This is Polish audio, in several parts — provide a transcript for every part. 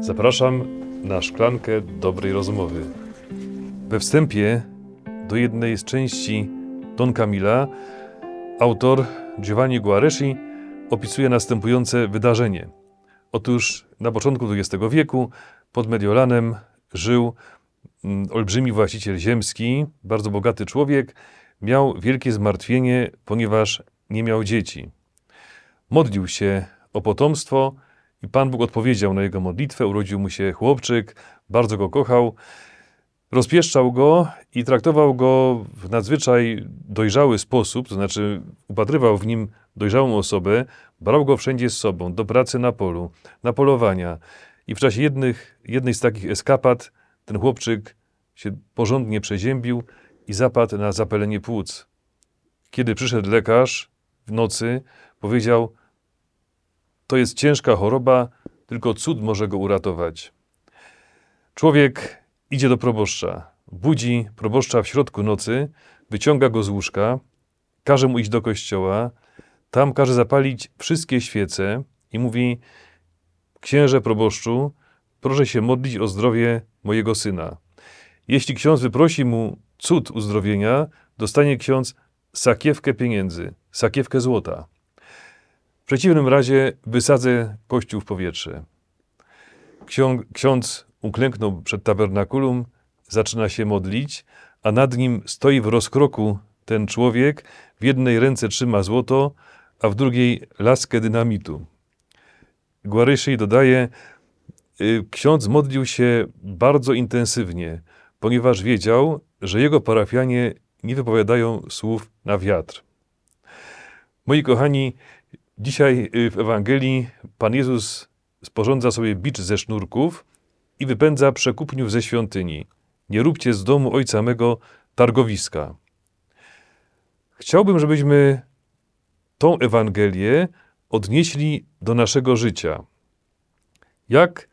Zapraszam na szklankę dobrej rozmowy. We wstępie do jednej z części Don Camilla autor Giovanni Guareschi opisuje następujące wydarzenie. Otóż na początku XX wieku pod Mediolanem żył mm, olbrzymi właściciel ziemski, bardzo bogaty człowiek. Miał wielkie zmartwienie, ponieważ nie miał dzieci. Modlił się o potomstwo i Pan Bóg odpowiedział na jego modlitwę. Urodził mu się chłopczyk, bardzo go kochał. Rozpieszczał go i traktował go w nadzwyczaj dojrzały sposób, to znaczy upatrywał w nim dojrzałą osobę, brał go wszędzie z sobą, do pracy na polu, na polowania. I w czasie jednych, jednej z takich eskapad ten chłopczyk się porządnie przeziębił i zapadł na zapalenie płuc. Kiedy przyszedł lekarz w nocy, powiedział: To jest ciężka choroba, tylko cud może go uratować. Człowiek idzie do proboszcza, budzi proboszcza w środku nocy, wyciąga go z łóżka, każe mu iść do kościoła, tam każe zapalić wszystkie świece i mówi: Księże proboszczu, proszę się modlić o zdrowie mojego syna. Jeśli ksiądz wyprosi mu cud uzdrowienia, dostanie ksiądz sakiewkę pieniędzy, sakiewkę złota. Przeciwnym razie wysadzę kościół w powietrze. Ksiąg, ksiądz uklęknął przed tabernakulum, zaczyna się modlić, a nad nim stoi w rozkroku ten człowiek, w jednej ręce trzyma złoto, a w drugiej laskę dynamitu. Guaryszy dodaje, y, ksiądz modlił się bardzo intensywnie, ponieważ wiedział, że jego parafianie nie wypowiadają słów na wiatr. Moi kochani, dzisiaj y, w Ewangelii Pan Jezus sporządza sobie bicz ze sznurków i wypędza przekupniów ze świątyni. Nie róbcie z domu ojca mego targowiska. Chciałbym, żebyśmy tą Ewangelię odnieśli do naszego życia. Jak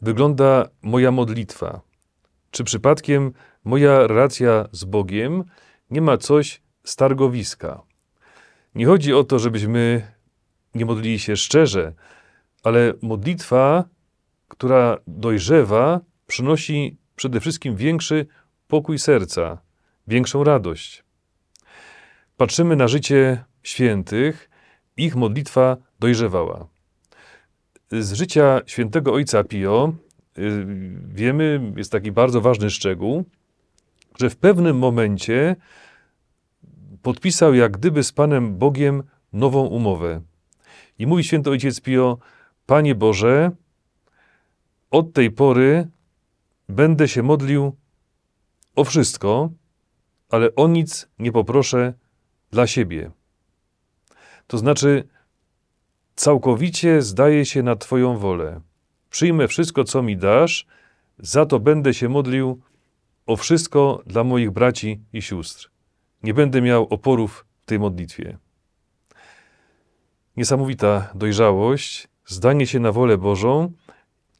wygląda moja modlitwa? Czy przypadkiem moja relacja z Bogiem nie ma coś z targowiska? Nie chodzi o to, żebyśmy nie modlili się szczerze, ale modlitwa, która dojrzewa, przynosi przede wszystkim większy pokój serca, większą radość. Patrzymy na życie świętych, ich modlitwa dojrzewała. Z życia świętego ojca Pio y, wiemy, jest taki bardzo ważny szczegół, że w pewnym momencie podpisał jak gdyby z Panem Bogiem nową umowę. I mówi święty ojciec Pio, Panie Boże, od tej pory będę się modlił o wszystko, ale o nic nie poproszę dla siebie. To znaczy, całkowicie zdaję się na Twoją wolę. Przyjmę wszystko, co mi dasz, za to będę się modlił o wszystko dla moich braci i sióstr. Nie będę miał oporów w tej modlitwie. Niesamowita dojrzałość, zdanie się na wolę Bożą,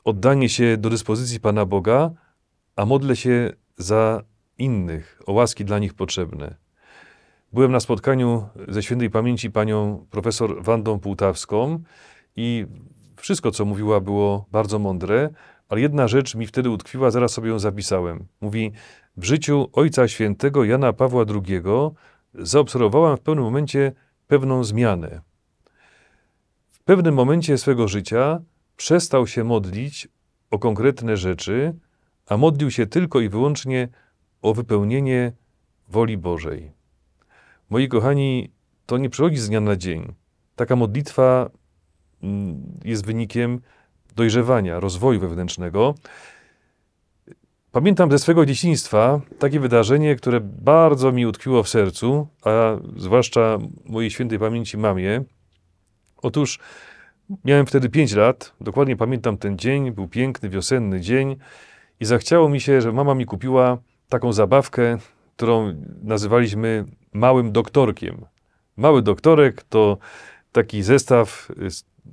oddanie się do dyspozycji Pana Boga, a modlę się za innych, o łaski dla nich potrzebne. Byłem na spotkaniu ze świętej pamięci panią profesor Wandą Półtawską i wszystko, co mówiła, było bardzo mądre, ale jedna rzecz mi wtedy utkwiła, zaraz sobie ją zapisałem. Mówi, w życiu Ojca Świętego Jana Pawła II zaobserwowałam w pewnym momencie pewną zmianę. W pewnym momencie swego życia przestał się modlić o konkretne rzeczy, a modlił się tylko i wyłącznie o wypełnienie woli Bożej. Moi kochani, to nie przychodzi z dnia na dzień. Taka modlitwa mm, jest wynikiem dojrzewania, rozwoju wewnętrznego. Pamiętam ze swego dzieciństwa takie wydarzenie, które bardzo mi utkwiło w sercu, a zwłaszcza mojej świętej pamięci mamie. Otóż miałem wtedy 5 lat, dokładnie pamiętam ten dzień, był piękny, wiosenny dzień i zachciało mi się, że mama mi kupiła taką zabawkę, którą nazywaliśmy małym doktorkiem. Mały doktorek to taki zestaw, y,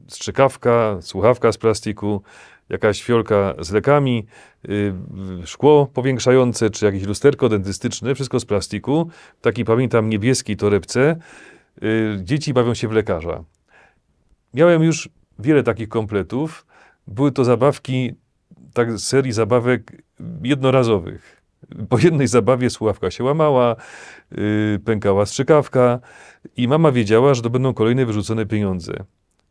strzykawka, słuchawka z plastiku, jakaś fiolka z lekami, yy, szkło powiększające, czy jakieś lusterko dentystyczne, wszystko z plastiku. Taki, pamiętam, niebieskiej torebce. Yy, dzieci bawią się w lekarza. Miałem już wiele takich kompletów. Były to zabawki tak serii zabawek jednorazowych. Po jednej zabawie słuchawka się łamała, yy, pękała strzykawka i mama wiedziała, że to będą kolejne wyrzucone pieniądze.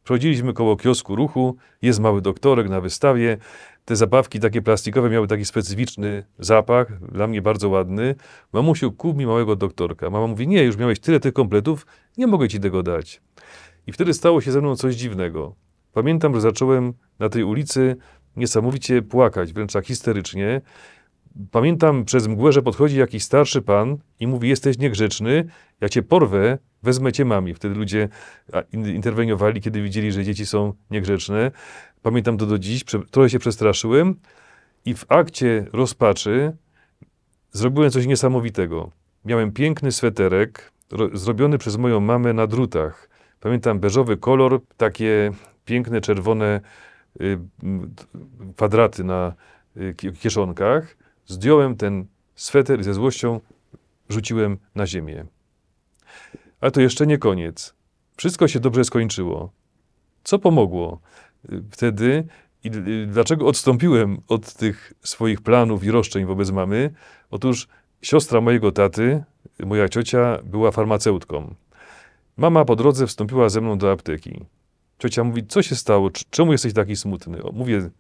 Przechodziliśmy koło kiosku ruchu, jest mały doktorek na wystawie. Te zabawki takie plastikowe miały taki specyficzny zapach, dla mnie bardzo ładny. Mamusiu, kup mi małego doktorka. Mama mówi, nie, już miałeś tyle tych kompletów, nie mogę ci tego dać. I wtedy stało się ze mną coś dziwnego. Pamiętam, że zacząłem na tej ulicy niesamowicie płakać, wręcz tak histerycznie. Pamiętam przez mgłę, że podchodzi jakiś starszy pan i mówi: Jesteś niegrzeczny, ja cię porwę, wezmę cię mami. Wtedy ludzie interweniowali, kiedy widzieli, że dzieci są niegrzeczne. Pamiętam to do dziś, trochę się przestraszyłem i w akcie rozpaczy zrobiłem coś niesamowitego. Miałem piękny sweterek, zrobiony przez moją mamę na drutach. Pamiętam beżowy kolor, takie piękne czerwone y, kwadraty na y, kieszonkach. Zdjąłem ten sweter i ze złością rzuciłem na ziemię. Ale to jeszcze nie koniec. Wszystko się dobrze skończyło. Co pomogło y, wtedy i dlaczego odstąpiłem od tych swoich planów i roszczeń wobec mamy? Otóż siostra mojego taty, moja ciocia, była farmaceutką. Mama po drodze wstąpiła ze mną do apteki. Ciocia mówi, co się stało? Czemu jesteś taki smutny? Mówię,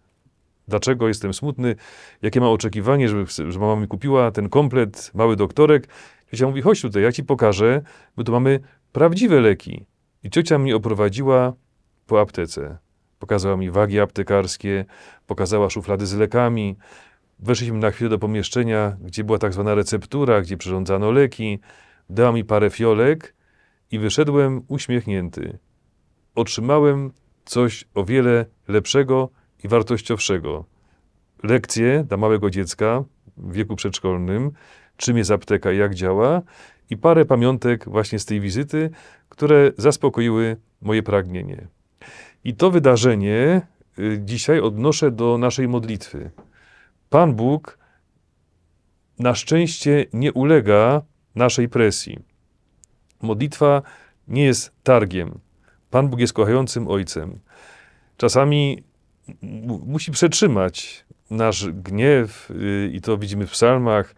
dlaczego jestem smutny, jakie mam oczekiwanie, żeby, że mama mi kupiła ten komplet, mały doktorek. Ciocia mówi, chodź tutaj, ja ci pokażę, bo tu mamy prawdziwe leki. I ciocia mnie oprowadziła po aptece. Pokazała mi wagi aptekarskie, pokazała szuflady z lekami. Weszliśmy na chwilę do pomieszczenia, gdzie była tak zwana receptura, gdzie przyrządzano leki. Dała mi parę fiolek i wyszedłem uśmiechnięty. Otrzymałem coś o wiele lepszego i wartościowszego. Lekcje dla małego dziecka w wieku przedszkolnym, czym jest apteka i jak działa, i parę pamiątek właśnie z tej wizyty, które zaspokoiły moje pragnienie. I to wydarzenie y, dzisiaj odnoszę do naszej modlitwy. Pan Bóg na szczęście nie ulega naszej presji. Modlitwa nie jest targiem. Pan Bóg jest kochającym Ojcem. Czasami musi przetrzymać nasz gniew, y, i to widzimy w psalmach,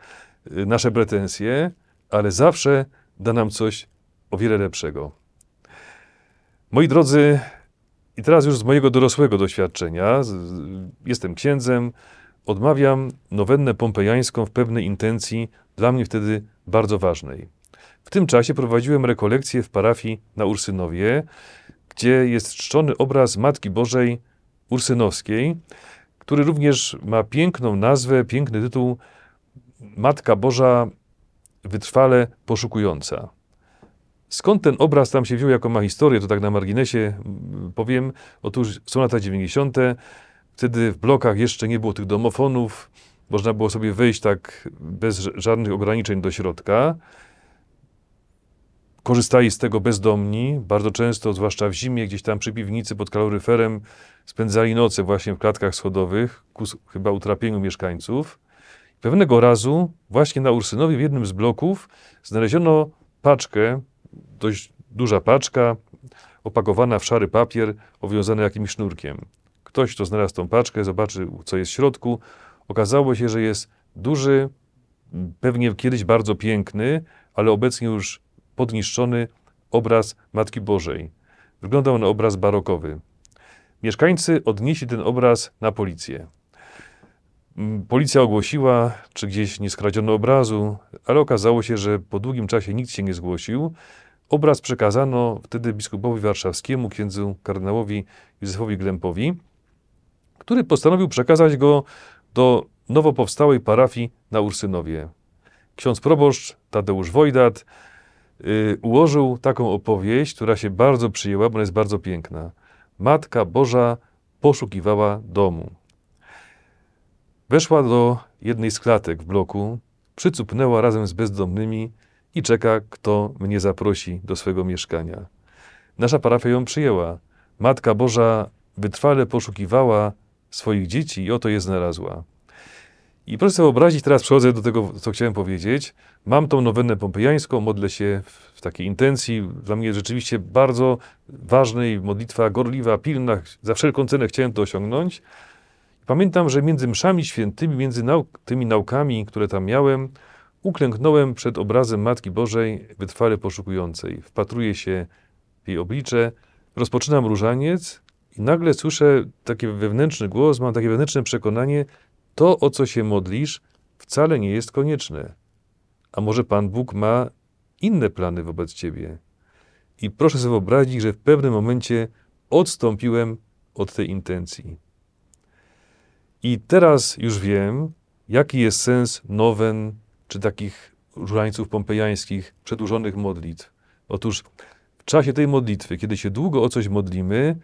y, nasze pretensje, ale zawsze da nam coś o wiele lepszego. Moi drodzy, i teraz już z mojego dorosłego doświadczenia, jestem księdzem, odmawiam nowennę pompejańską w pewnej intencji, dla mnie wtedy bardzo ważnej. W tym czasie prowadziłem rekolekcję w parafii na Ursynowie, gdzie jest czczony obraz Matki Bożej Ursynowskiej, który również ma piękną nazwę, piękny tytuł Matka Boża wytrwale poszukująca. Skąd ten obraz tam się wziął, jaką ma historię, to tak na marginesie powiem. Otóż są lata 90. Wtedy w blokach jeszcze nie było tych domofonów. Można było sobie wejść tak bez żadnych ograniczeń do środka. Korzystali z tego bezdomni, bardzo często, zwłaszcza w zimie, gdzieś tam przy piwnicy pod kaloryferem, spędzali noce właśnie w klatkach schodowych, ku chyba utrapieniu mieszkańców. Pewnego razu, właśnie na Ursynowie, w jednym z bloków, znaleziono paczkę, dość duża paczka, opakowana w szary papier, owiązana jakimś sznurkiem. Ktoś, kto znalazł tą paczkę, zobaczył, co jest w środku. Okazało się, że jest duży, pewnie kiedyś bardzo piękny, ale obecnie już podniszczony obraz Matki Bożej. Wyglądał na obraz barokowy. Mieszkańcy odnieśli ten obraz na policję. Mm, policja ogłosiła, czy gdzieś nie skradziono obrazu, ale okazało się, że po długim czasie nikt się nie zgłosił. Obraz przekazano wtedy biskupowi warszawskiemu, księdzu kardynałowi Józefowi Glempowi, który postanowił przekazać go do nowo powstałej parafii na Ursynowie. Ksiądz proboszcz Tadeusz Wojdat Y, ułożył taką opowieść, która się bardzo przyjęła, bo ona jest bardzo piękna. Matka Boża poszukiwała domu. Weszła do jednej z klatek w bloku, przycupnęła razem z bezdomnymi i czeka, kto mnie zaprosi do swego mieszkania. Nasza parafia ją przyjęła. Matka Boża wytrwale poszukiwała swoich dzieci i oto je znalazła. I proszę sobie wyobrazić, teraz przechodzę do tego, co chciałem powiedzieć. Mam tą nowenę pompejańską, modlę się w takiej intencji, dla mnie rzeczywiście bardzo ważnej, modlitwa gorliwa, pilna, za wszelką cenę chciałem to osiągnąć. pamiętam, że między mszami świętymi, między tymi naukami, które tam miałem, uklęknąłem przed obrazem Matki Bożej wytrwale poszukującej. Wpatruję się w jej oblicze, rozpoczynam różaniec i nagle słyszę taki wewnętrzny głos, mam takie wewnętrzne przekonanie, to o co się modlisz wcale nie jest konieczne. A może Pan Bóg ma inne plany wobec ciebie? I proszę sobie wyobrazić, że w pewnym momencie odstąpiłem od tej intencji. I teraz już wiem, jaki jest sens nowen czy takich różańców pompejańskich, przedłużonych modlitw. Otóż w czasie tej modlitwy, kiedy się długo o coś modlimy,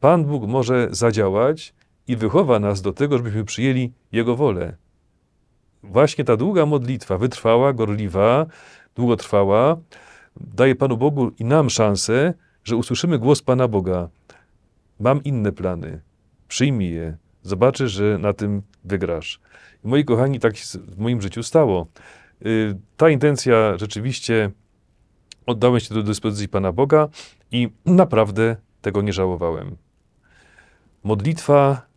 Pan Bóg może zadziałać i wychowa nas do tego, żebyśmy przyjęli Jego wolę. Właśnie ta długa modlitwa, wytrwała, gorliwa, długotrwała, daje Panu Bogu i nam szansę, że usłyszymy głos Pana Boga. Mam inne plany. Przyjmij je. Zobaczysz, że na tym wygrasz. Moi kochani, tak się w moim życiu stało. Y, ta intencja rzeczywiście oddałem się do dyspozycji Pana Boga i naprawdę tego nie żałowałem. Modlitwa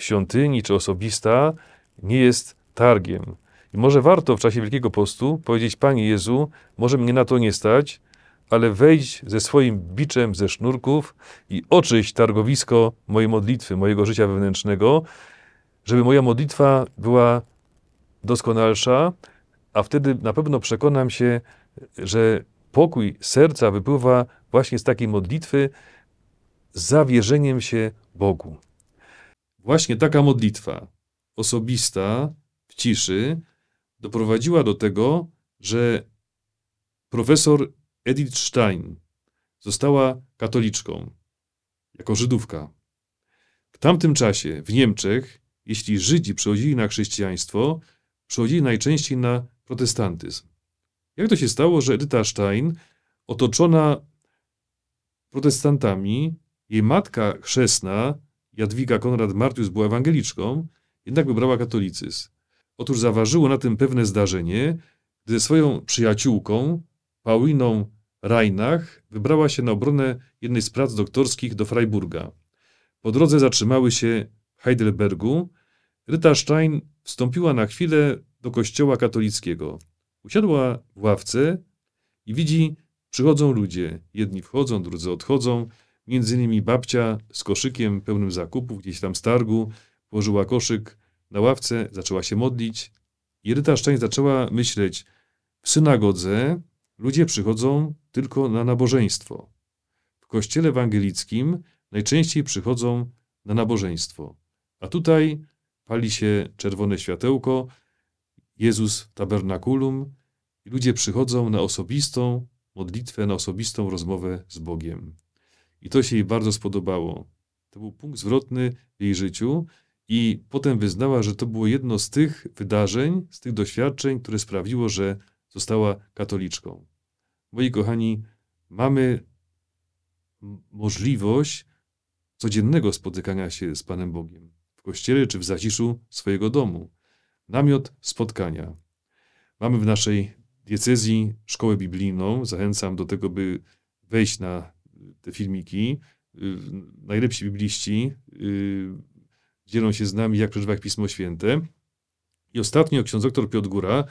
świątyni czy osobista nie jest targiem. I może warto w czasie Wielkiego Postu powiedzieć: Panie Jezu, może mnie na to nie stać, ale wejdź ze swoim biczem ze sznurków i oczyść targowisko mojej modlitwy, mojego życia wewnętrznego, żeby moja modlitwa była doskonalsza, a wtedy na pewno przekonam się, że pokój serca wypływa właśnie z takiej modlitwy z zawierzeniem się Bogu. Właśnie taka modlitwa osobista, w ciszy, doprowadziła do tego, że profesor Edith Stein została katoliczką, jako Żydówka. W tamtym czasie w Niemczech, jeśli Żydzi przechodzili na chrześcijaństwo, przechodzili najczęściej na protestantyzm. Jak to się stało, że Edyta Stein, otoczona protestantami, jej matka chrzestna, Jadwiga Konrad Martius, była ewangeliczką, jednak wybrała katolicyzm. Otóż zaważyło na tym pewne zdarzenie, gdy swoją przyjaciółką, Pauliną Reinach, wybrała się na obronę jednej z prac doktorskich do Freiburga. Po drodze zatrzymały się w Heidelbergu. Ryta Stein wstąpiła na chwilę do kościoła katolickiego. Usiadła w ławce i widzi, przychodzą ludzie. Jedni wchodzą, drudzy odchodzą. Między innymi babcia z koszykiem pełnym zakupów gdzieś tam z targu położyła koszyk na ławce, zaczęła się modlić. I Ryta Stein zaczęła myśleć, w synagodze ludzie przychodzą tylko na nabożeństwo. W kościele ewangelickim najczęściej przychodzą na nabożeństwo. A tutaj pali się czerwone światełko, Jezus tabernakulum i ludzie przychodzą na osobistą modlitwę, na osobistą rozmowę z Bogiem. I to się jej bardzo spodobało. To był punkt zwrotny w jej życiu i potem wyznała, że to było jedno z tych wydarzeń, z tych doświadczeń, które sprawiło, że została katoliczką. Moi kochani, mamy możliwość codziennego spotykania się z Panem Bogiem w kościele czy w zaciszu swojego domu. Namiot spotkania. Mamy w naszej diecezji szkołę biblijną. Zachęcam do tego, by wejść na te filmiki. Najlepsi bibliści y, dzielą się z nami, jak przeżywać Pismo Święte. I ostatnio ksiądz doktor Piotr Góra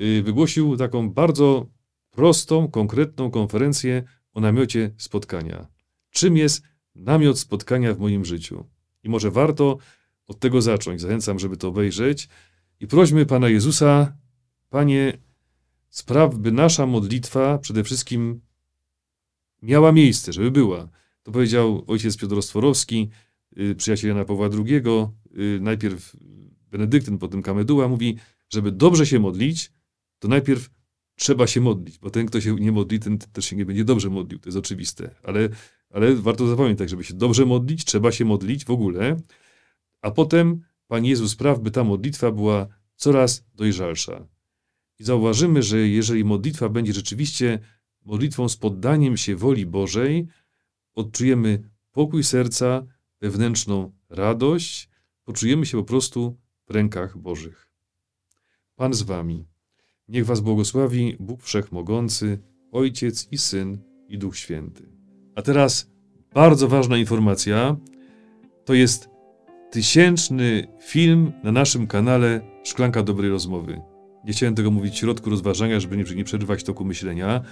y, wygłosił taką bardzo prostą, konkretną konferencję o namiocie spotkania. Czym jest namiot spotkania w moim życiu? I może warto od tego zacząć. Zachęcam, żeby to obejrzeć. I prośmy Pana Jezusa, Panie, spraw, by nasza modlitwa przede wszystkim miała miejsce, żeby była. To powiedział ojciec Piotr Ostworowski, y, przyjaciel Jana Pawła II, y, najpierw Benedyktyn, potem Kameduła, mówi, żeby dobrze się modlić, to najpierw trzeba się modlić, bo ten, kto się nie modli, ten też się nie będzie dobrze modlił, to jest oczywiste. Ale, ale warto zapamiętać, żeby się dobrze modlić, trzeba się modlić w ogóle, a potem Pan Jezus spraw, by ta modlitwa była coraz dojrzalsza. I zauważymy, że jeżeli modlitwa będzie rzeczywiście modlitwą z poddaniem się woli Bożej, odczujemy pokój serca, wewnętrzną radość, poczujemy się po prostu w rękach Bożych. Pan z Wami. Niech Was błogosławi Bóg Wszechmogący, Ojciec i Syn i Duch Święty. A teraz bardzo ważna informacja. To jest tysięczny film na naszym kanale Szklanka Dobrej Rozmowy. Nie chciałem tego mówić w środku rozważania, żeby nie, przerywać toku myślenia.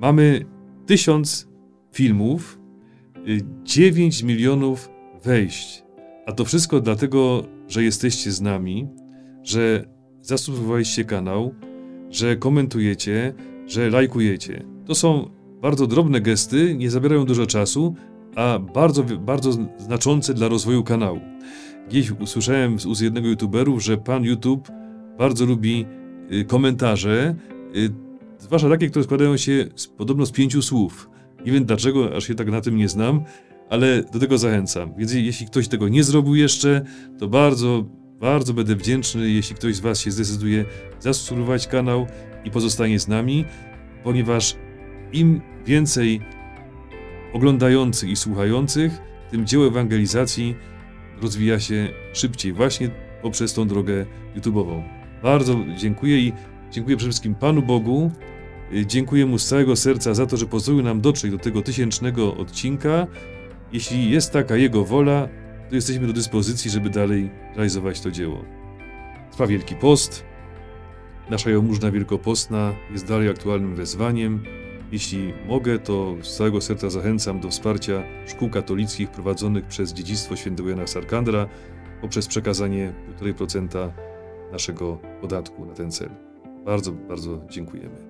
Mamy tysiąc filmów, y, 9 milionów wejść. A to wszystko dlatego, że jesteście z nami, że zasubskrybowaliście kanał, że komentujecie, że lajkujecie. To są bardzo drobne gesty, nie zabierają dużo czasu, a bardzo, bardzo znaczące dla rozwoju kanału. Gdzieś usłyszałem z jednego youtuberów, że pan YouTube bardzo lubi y, komentarze, y, zwłaszcza takie, które składają się z, podobno z pięciu słów. Nie wiem dlaczego, aż się tak na tym nie znam, ale do tego zachęcam. Więc jeśli ktoś tego nie zrobił jeszcze, to bardzo, bardzo będę wdzięczny, jeśli ktoś z Was się zdecyduje zasubskrybować kanał i pozostanie z nami, ponieważ im więcej oglądających i słuchających, tym dzieło ewangelizacji rozwija się szybciej, właśnie poprzez tą drogę YouTube'ową. Bardzo dziękuję i dziękuję przede wszystkim Panu Bogu. Y, Dziękuję Mu z całego serca za to, że pozwolił nam dotrzeć do tego tysięcznego odcinka. Jeśli jest taka Jego wola, to jesteśmy do dyspozycji, żeby dalej realizować to dzieło. Trwa Wielki Post. Nasza jałmużna wielkopostna jest dalej aktualnym wezwaniem. Jeśli mogę, to z całego serca zachęcam do wsparcia szkół katolickich prowadzonych przez Dziedzictwo Świętego Jana Sarkandra poprzez przekazanie 1,5% naszego podatku na ten cel. Bardzo, bardzo dziękujemy.